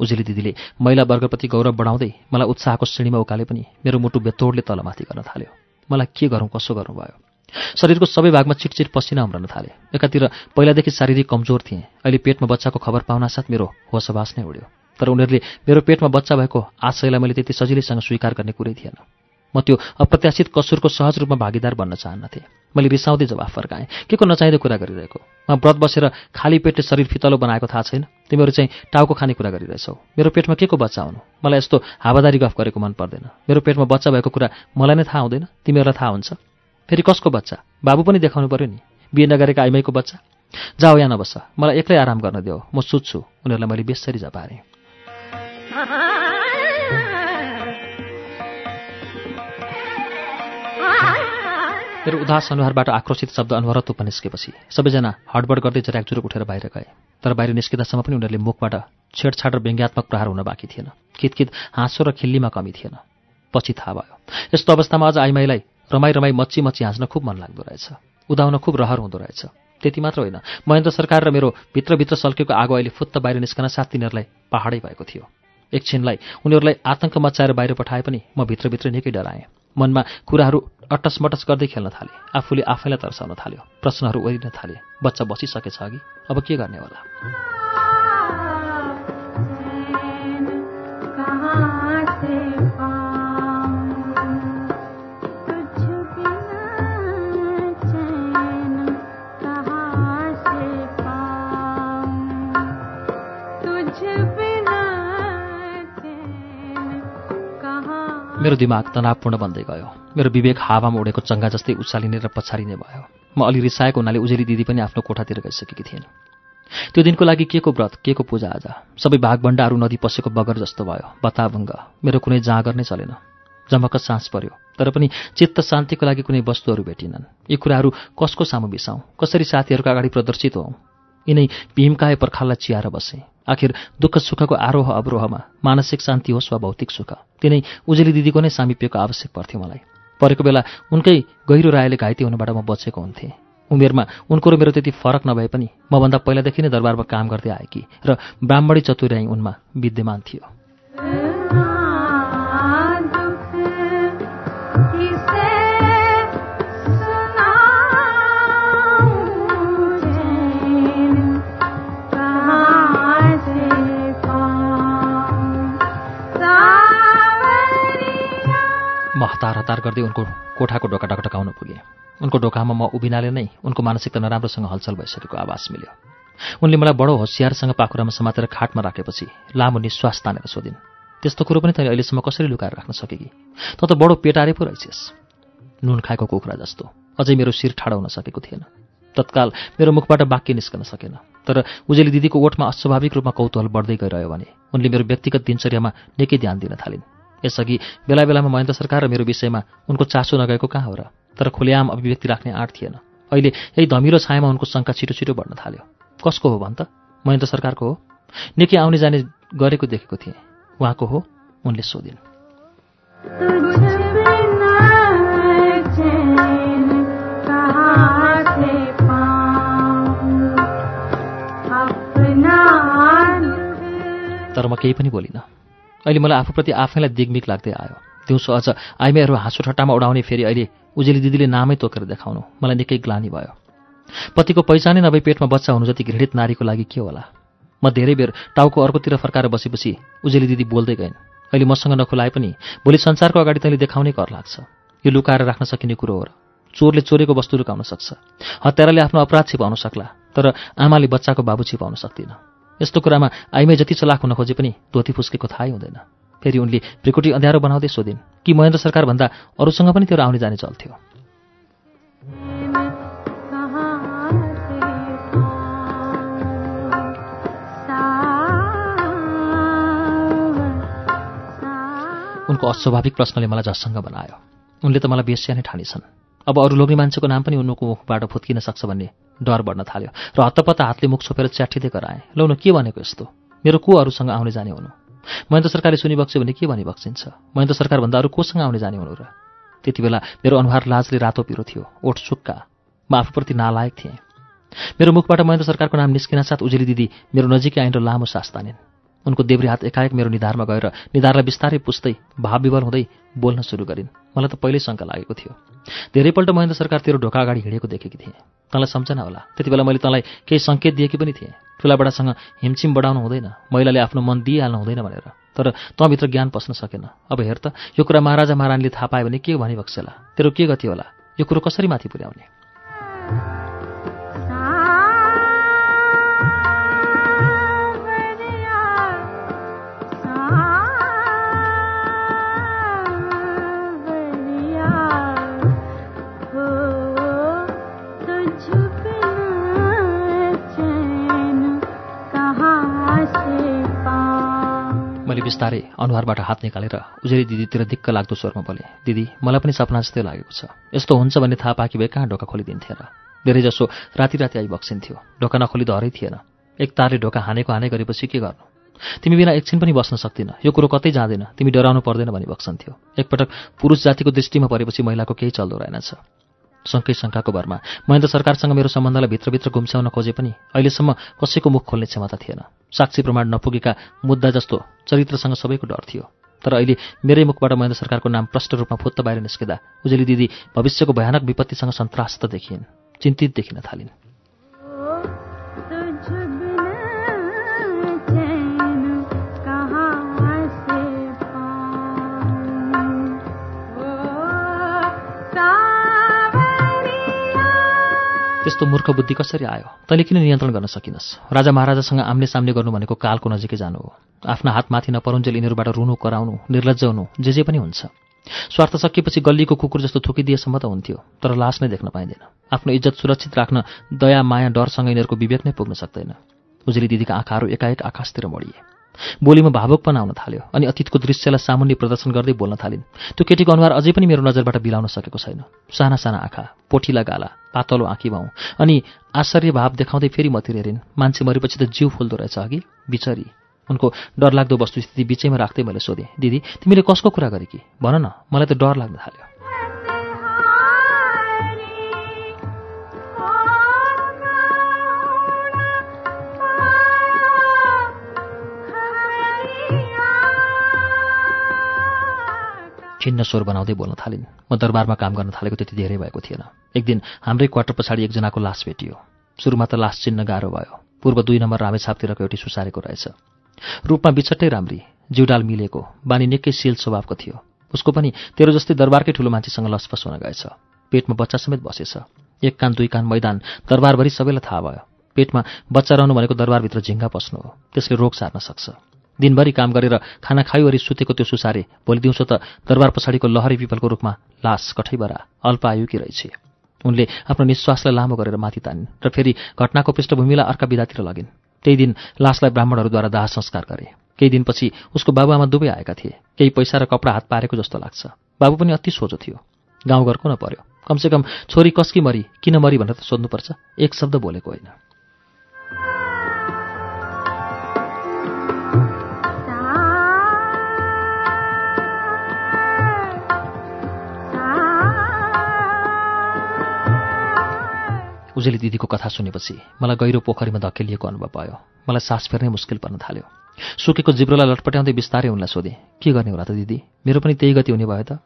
उजेली दिदीले महिला वर्गप्रति गौरव बढाउँदै मलाई उत्साहको श्रेणीमा उकाले पनि मेरो मुटु बेतोडले तलमाथि गर्न थाल्यो। मलाई के गरौँ कसो गर्नु भयो शरीरको सबै भागमा चिटचिट पसिना उम्रन थाले। एकातिर पहिलादेखि शारीरिक कमजोर थिएँ। अहिले पेटमा बच्चाको खबर पाउनासाथ मेरो होसबास नै उड्यो। तर उनीहरूले मेरो पेटमा बच्चा भएको आशयलाई मैले त्यति सजिलैसँग स्वीकार गर्ने कुरै थिएन। म त्यो अप्रत्याशित कसुरको सहज रूपमा भागीदार बन्न चाहन्नथेँ। मैले रिसाउँदै जवाफ फर्काएँ। के को नचाहिँदो कुरा गरिरहेको? म व्रत बसेर खाली पेटले शरीर फितलो बनाएको थाहा छैन। तिमीहरू चाहिँ टाउको खाने कुरा गरिरहेछौ। मेरो पेटमा के को बच्चा हुनु मलाई यस्तो हावादारी गफ गरेको मन पर्दैन। मेरो पेटमा बच्चा भएको कुरा मलाई नै थाहा हुँदैन। तिमीहरूलाई थाहा हुन्छ। फेरि कसको बच्चा? बाबु पनि देखाउनु पऱ्यो नि। बिहे नगरेका आइमाईको बच्चा? जाऊ यहाँ नबस्छ मलाई एक्लै आराम गर्न देऊ। म सुत्छु। उनीहरूलाई मैले बेसरी जपारेँ मेरो उदास अनुहारबाट आक्रोशित शब्द अनवरत उपनिस्केपछि सबैजना हडबड गर्दै जराकजुरुक उठेर बाहिर गए। तर बाहिर निस्किँदासम्म पनि उनीहरूले मुखबाट छेडछाड र व्यङ्ग्यात्मक प्रहार हुन बाँकी थिएन। कितकित हाँसो र खिल्लीमा कमी थिएन। पछि थाहा भयो यस्तो अवस्थामा अझ आइमाईलाई रमाई रमाई मच्ची मच्ची हाँस्न खुब मन लाग्दो रहेछ। उदाउन खुब रहर हुँदो रहेछ। त्यति मात्र होइन महेन्द्र सरकार र मेरो भित्रभित्र सल्केको आगो अहिले फुत्त बाहिर निस्कन साथ तिनीहरूलाई पहाडै भएको थियो। एकछिनलाई उनीहरूलाई आतंक मचाएर बाहिर पठाए पनि म भित्रभित्र निकै डराएँ। मनमा कुराहरू अटसमटस गर्दै खेल्न थाले। आफूले आफैलाई तर्साउन थाल्यो। प्रश्नहरू ओरिन थाले। बच्चा बसिसकेछ अघि। अब के गर्ने होला? मेरो दिमाग तनावपूर्ण बन्दै गयो। मेरो विवेक हावामा उडेको चङ्गा जस्तै उचालिने र पछारिने भयो। म अलि रिसाएको हुनाले उजेली दिदी पनि आफ्नो कोठातिर गइसकेकी थिएन त्यो दिनको लागि के को व्रत के को पूजा आज? सबै भागभण्डाहरू नदी पसेको बगर जस्तो भयो। बताभङ्ग। मेरो कुनै जाँगर नै चलेन। जमक्क सास पर्यो। तर पनि चित्त शान्तिको लागि कुनै वस्तुहरू भेटिनन्। यी कुराहरू कसको सामु बिसाउँ? कसरी साथीहरूको अगाडि प्रदर्शित हौँ यिनै भीमकाय पर्खाललाई चियाएर बसेँ। आखिर दुःख सुखको आरोह अवरोहमा मानसिक शान्ति होस् वा भौतिक सुख तिनै उजेली दिदीको नै सामिप्यको आवश्यक पर्थ्यो मलाई। परेको बेला उनकै गहिरो रायले घाइते हुनबाट म बचेको हुन्थेँ। उमेरमा उनको र मेरो त्यति फरक नभए पनि मभन्दा पहिलादेखि नै दरबारमा काम गर्दै आएकी र ब्राह्मणी चतुर्याई उनमा विद्यमान थियो। हतार हतार गर्दै उनको कोठाको ढोका ढकढकाउन पुगेँ। उनको ढोकामा म उभिनाले नै उनको मानसिकता नराम्रोसँग हलचल भइसकेको आवाज मिल्यो। उनले मलाई बडो होसियारसँग पाखुरामा समातेर खाटमा राखेपछि लामो निश्वास तानेर सोधिन् त्यस्तो कुरो पनि तैँले अहिलेसम्म कसरी लुकाएर राख्न सके कि? त बडो पेटारे पो रहेछस्। नुन खाएको कुखुरा जस्तो। अझै मेरो शिर ठाडो हुन सकेको थिएन। तत्काल मेरो मुखबाट वाक्य निस्कन सकेन। तर उजेली दिदीको ओठमा अस्वाभाविक रूपमा कौतूहल बढ्दै गइरह्यो भने उनले मेरो व्यक्तिगत दिनचर्यामा निकै ध्यान दिन थालिन्। यसअघि बेला बेलामा महेन्द्र सरकार र मेरो विषयमा उनको चासो नगएको कहाँ हो र? तर खुलेआम अभिव्यक्ति राख्ने आँट थिएन। अहिले यही धमिलो छायामा उनको शङ्का छिटो छिटो बढ्न थाल्यो। कसको हो भन् त? महेन्द्र सरकारको हो? निकै आउने जाने गरेको देखेको थिएँ। उहाँको हो? उनले सोधिन्। तर म केही पनि बोलिनँ। अहिले मलाई आफूप्रति आफैलाई दिगमिक लाग्दै आयो। दिउँसो अझ आइमेहरू हाँसो ठट्टामा उडाउने फेरि अहिले उजेली दिदीले नामै तोकेर देखाउनु मलाई निकै ग्लानी भयो। पतिको पहिचानै नभए पेटमा बच्चा हुनु जति घृणित नारीको लागि के होला? म धेरै बेर टाउको अर्कोतिर फर्काएर बसेपछि उजेली दिदी बोल्दै गइन्। अहिले मसँग नखुलाए पनि भोलि संसारको अगाडि तैँले देखाउनै कर लाग्छ। यो लुकाएर राख्न सकिने कुरो हो र चोरले चोरेको वस्तु लुकाउन सक्छ। हत्याराले आफ्नो अपराध छिपाउन सक्ला तर आमाले बच्चाको बाबु छिपाउन सक्दिन। यस्तो कुरामा आइमै जति चलाक हुन खोजे पनि धोती फुस्केको थाहै हुँदैन। फेरि उनले भ्रिकुटी अँध्यारो बनाउँदै सोधिन् कि महेन्द्र सरकारभन्दा अरूसँग पनि तेरो आउने जाने चल्थ्यो? उनको अस्वाभाविक प्रश्नले मलाई झस्सङ्ग बनायो। उनले त मलाई बेस्या नै ठानेछन्। अब अरू लोग्ने मान्छेको नाम पनि उनको मुखबाट फुत्किन सक्छ भन्ने डर बढ्न थाल्यो र हत्तपत्ता हातले मुख छोपेर च्याठिँदै कराएँ लौ न के भनेको यस्तो? मेरो को अरूसँग आउने जाने हुनु। महेन्द्र सरकारले सुनिबक्स्यो भने के भनी बक्सिन्छ? महेन्द्र सरकारभन्दा अरू कोसँग आउने जाने हुनु र? त्यति बेला मेरो अनुहार लाजले रातो पिरो थियो ओठ सुक्का म आफूप्रति नालायक थिएँ। मेरो मुखबाट महेन्द्र सरकारको नाम निस्किन साथ उजेली दिदी मेरो नजिकै आइन र लामो सास तानिन्। उनको देब्री हात एकाएक मेरो निधारमा गएर निधारलाई बिस्तारै पुस्दै भाव विवल हुँदै बोल्न सुरु गरिन्। मलाई त पहिल्यै शङ्का लागेको थियो। धेरैपल्ट महेन्द्र सरकार तेरो ढोका अगाडि हिँडेको देखेकी थिएँ। तँलाई सम्झना होला। त्यति बेला मैले तँलाई केही सङ्केत दिएकी पनि थिएँ। ठुलाबडासँग हिमचिम बढाउनु हुँदैन। महिलाले आफ्नो मन दिइहाल्नु हुँदैन भनेर। तर तँभित्र ज्ञान पस्न सकेन। अब हेर त यो कुरा महाराजा महारानीले थाहा पायो भने के भनिबक्सेला तेरो के गति होला? यो कुरो कसरी माथि पुर्याउने? मैले बिस्तारै अनुहारबाट हात निकालेर उजेरी दिदीतिर दिक्क लाग्दो स्वरमा बोले दिदी मलाई पनि सपना जस्तै लागेको छ। यस्तो हुन्छ भन्ने थाहा पाकी भए कहाँ ढोका खोलिदिन्थे र? धेरैजसो राति राति आइबक्सिन्थ्यो। ढोका नखोली हरै थिएन। एक तारले ढोका हानेको हाने गरेपछि के गर्नु? तिमी बिना एकछिन पनि बस्न सक्दिन। यो कुरो कतै जाँदैन। तिमी डराउनु पर्दैन भनी बक्सन्थ्यो। एकपटक पुरुष जातिको दृष्टिमा परेपछि महिलाको केही चल्दो रहेनछ। शङ्कै शङ्काको भरमा महेन्द्र सरकारसँग मेरो सम्बन्धलाई भित्रभित्र गुम्स्याउन खोजे पनि अहिलेसम्म कसैको मुख खोल्ने क्षमता थिएन। साक्षी प्रमाण नपुगेका मुद्दा जस्तो चरित्रसँग सबैको डर थियो। तर अहिले मेरै मुखबाट महेन्द्र सरकारको नाम प्रष्ट रूपमा फुत्त बाहिर निस्किँदा उजेली दिदी भविष्यको भयानक विपत्तिसँग सन्त्रास्त देखिन् चिन्तित देखिन थालिन्। त्यस्तो मूर्ख बुद्धि कसरी आयो? तैँले किन नियन्त्रण गर्न सकिनस्? राजा महाराजासँग आम्ने सामने गर्नु भनेको कालको नजिकै जानु हो। आफ्ना हातमाथि नपरुन्जेल यिनीहरूबाट रुनु कराउनु निर्लज हुनु जे जे पनि हुन्छ। स्वार्थ सकिएपछि गल्लीको कुकुर जस्तो थुकिदिएसम्म त हुन्थ्यो तर लास नै देख्न पाइँदैन। आफ्नो इज्जत सुरक्षित राख्न दया माया डरसँग यिनीहरूको विवेक नै पुग्न सक्दैन। उजुली दिदीका आँखाहरू एकाएक आकाशतिर मोडिए। बोलीमा भावुक पनि आउन थाल्यो अनि अतीतको दृश्यलाई सामुन्य प्रदर्शन गर्दै बोल्न थालिन्। त्यो केटीको अनुहार अझै पनि मेरो नजरबाट बिलाउन सकेको छैन। साना साना आँखा पोठिला गाला पातलो आँखी भाउ अनि आश्चर्य भाव देखाउँदै फेरि मतिर हेरिन्। मान्छे मरेपछि त जिउ फुल्दो रहेछ अघि? बिचरी। उनको डरलाग्दो वस्तुस्थिति बिचैमा राख्दै मैले सोधेँ दिदी तिमीले कसको कुरा गरे कि? भन न मलाई त डर लाग्न थाल्यो। खिन्न स्वर बनाउँदै बोल्न थालिन्। म दरबारमा काम गर्न थालेको त्यति धेरै भएको थिएन। एक दिन हाम्रै क्वार्टर पछाडि एकजनाको लास भेटियो। सुरुमा त लास चिन्न गाह्रो भयो। पूर्व दुई नम्बर रामेछापतिरको एउटी सुसारेको रहेछ। रूपमा बिछट्टै राम्री जिउडाल मिलेको बानी निकै सिल स्वभावको थियो। उसको पनि तेरो जस्तै दरबारकै ठुलो मान्छेसँग लसफस हुन गएछ। पेटमा बच्चा समेत बसेछ। एक कान दुई कान मैदान दरबारभरि सबैलाई थाहा भयो। पेटमा बच्चा रहनु भनेको दरबारभित्र झिङ्गा पस्नु हो। त्यसले रोग सार्न सक्छ। दिनभरि काम गरेर खाना खाइवरी सुतेको त्यो सुसारे भोलि दिउँसो त दरबार पछाडिको लहरी पिपलको रूपमा लास कठैबरा अल्पायुकी रहेछ। उनले आफ्नो निश्वासलाई लामो गरेर माथि तानिन् र फेरि घटनाको पृष्ठभूमिलाई अर्का विधातिर लगिन्। त्यही दिन लासलाई ब्राह्मणहरूद्वारा दाह संस्कार गरे। केही दिनपछि उसको बाबुआमा दुवै आएका थिए। केही पैसा र कपडा हात पारेको जस्तो लाग्छ। बाबु पनि अति सोझो थियो। गाउँघरको न पर्यो? कमसेकम छोरी कसकी मरी किन मरी भनेर त सोध्नुपर्छ। एक शब्द बोलेको होइन। उजेली दिदीको कथा सुनेपछि मलाई गहिरो पोखरीमा धकेलिएको अनुभव भयो मलाई सास फेर्नै मुस्किल पर्न थाल्यो। सुकेको जिब्रोलाई लटपट्याउँदै बिस्तारै उनलाई सोधेँ के गर्ने होला त दिदी? मेरो पनि त्यही गति हुने भयो त?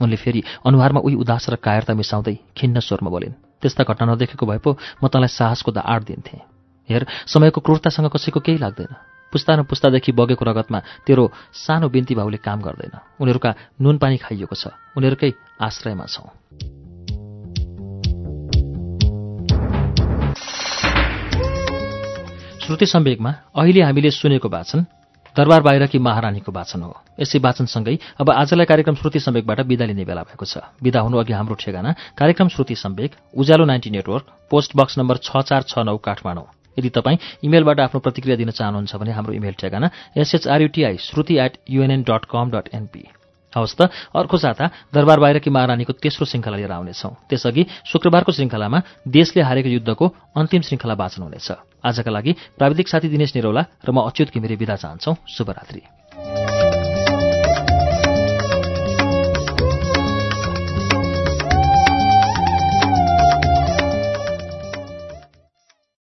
उनले फेरि अनुहारमा उही उदास र कायरता मिसाउँदै खिन्न स्वरमा बोलिन् त्यस्ता घटना नदेखेको भए पो म तँलाई साहसको द आँट दिन्थेँ। हेर समयको क्रूरतासँग कसैको केही लाग्दैन। पुस्तानो पुस्तादेखि बगेको रगतमा तेरो सानो बिन्ती भाउले काम गर्दैन। उनीहरूका नुन पानी खाइएको छ। उनीहरूकै आश्रयमा छौँ। श्रुति सम्वेकमा अहिले हामीले सुनेको वाचन दरबार बाहिरकी महारानीको वाचन हो। यसै वाचनसँगै अब आजलाई कार्यक्रम श्रुति सम्वेकबाट विदा लिने बेला भएको छ। विदा हुनु अघि हाम्रो ठेगाना कार्यक्रम Shruti Samvek Ujyalo ninety network post box number छ चार छ नौ काठमाडौँ। यदि तपाईँ इमेलबाट आफ्नो प्रतिक्रिया दिन चाहनुहुन्छ भने हाम्रो इमेल ठेगाना S H R U T I Shruti at U N N dot com dot N P हवस् त। अर्को साता दरबार बाहिरकी महारानीको तेस्रो श्रृङ्खला लिएर आउनेछौँ। त्यसअघि शुक्रबारको श्रृङ्खलामा देशले हारेको युद्धको अन्तिम श्रृङ्खला वाचन हुनेछ। आजका लागि प्राविधिक साथी दिनेश निरौला र म अच्युत घिमिरे विदा चाहन्छौ। शुभरात्री।